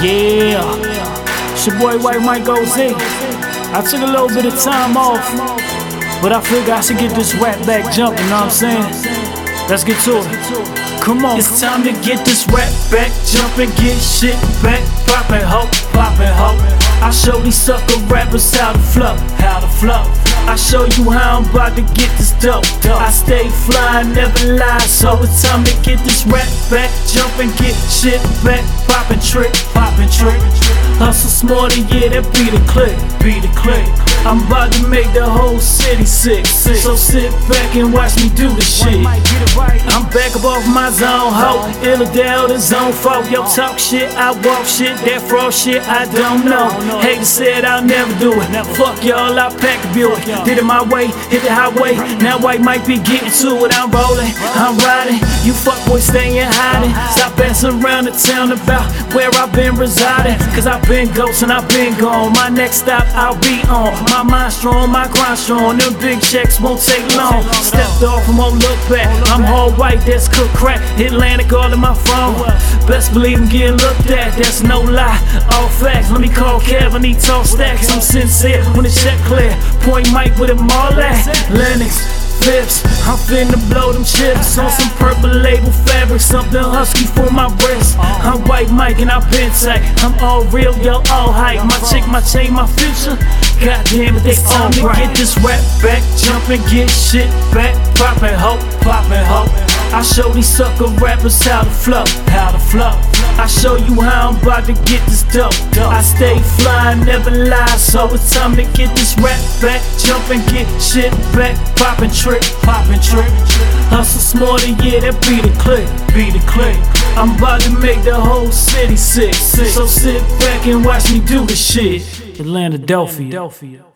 Yeah, it's your boy White Mike OZ. I took a little bit of time off, but I figured I should get this rap back jumping, know what I'm saying? Let's get to it. Come on. It's time to get this rap back jumping, get shit back poppin', ho, poppin', ho. I show these sucker rappers how to flow, how to flow. I show you how I'm about to get this dope. I stay fly, never lie, so it's time to get this rap back, jump and get shit back, poppin' trick, poppin' trick. Hustle smarter, yeah, that be the click, be the click. I'm about to make the whole city sick, so sit back and watch me do the shit. I'm back up off my zone, ho. Illidale, the zone folk. Yo, talk shit, I walk shit. That fraud shit, I don't know. Haters said I'll never do it. Fuck y'all, I pack a Buick. Did it my way, hit the highway. Now White Mike be getting to it. I'm rolling, I'm riding. You fuckboys stay in hiding. Stop asking around the town about where I've been residing. Cause I've been ghost and I've been gone. My next stop, I'll be on. My mind strong, my grind strong. Them big checks won't take long. Stepped off and won't look back. I'm all white, that's cook crack. Atlantic all in my phone. Best believe I'm getting looked at, that's no lie. All facts, let me call Kevin, he talk stacks. I'm sincere when the check clear. Point Mike with them all at. Lennox. Flips, I'm finna blow them chips on some purple label fabric, something husky for my wrist. I'm white Mike and I'm Pentac. I'm all real, yo, all hype. My chick, my chain, my future. God damn it, it's time to get this rap back, jump and get shit back, poppin' ho, poppin' ho. I show these sucker rappers how to flow, how flow. I show you how I'm about to get this dope. I stay fly, never lie, so it's time to get this rap back, jump and get shit back, poppin' trick, poppin' trick. Hustle smarter, yeah, that be the click, be the click. I'm about to make the whole city sick, so sit back and watch me do the shit. Atlantadelphia.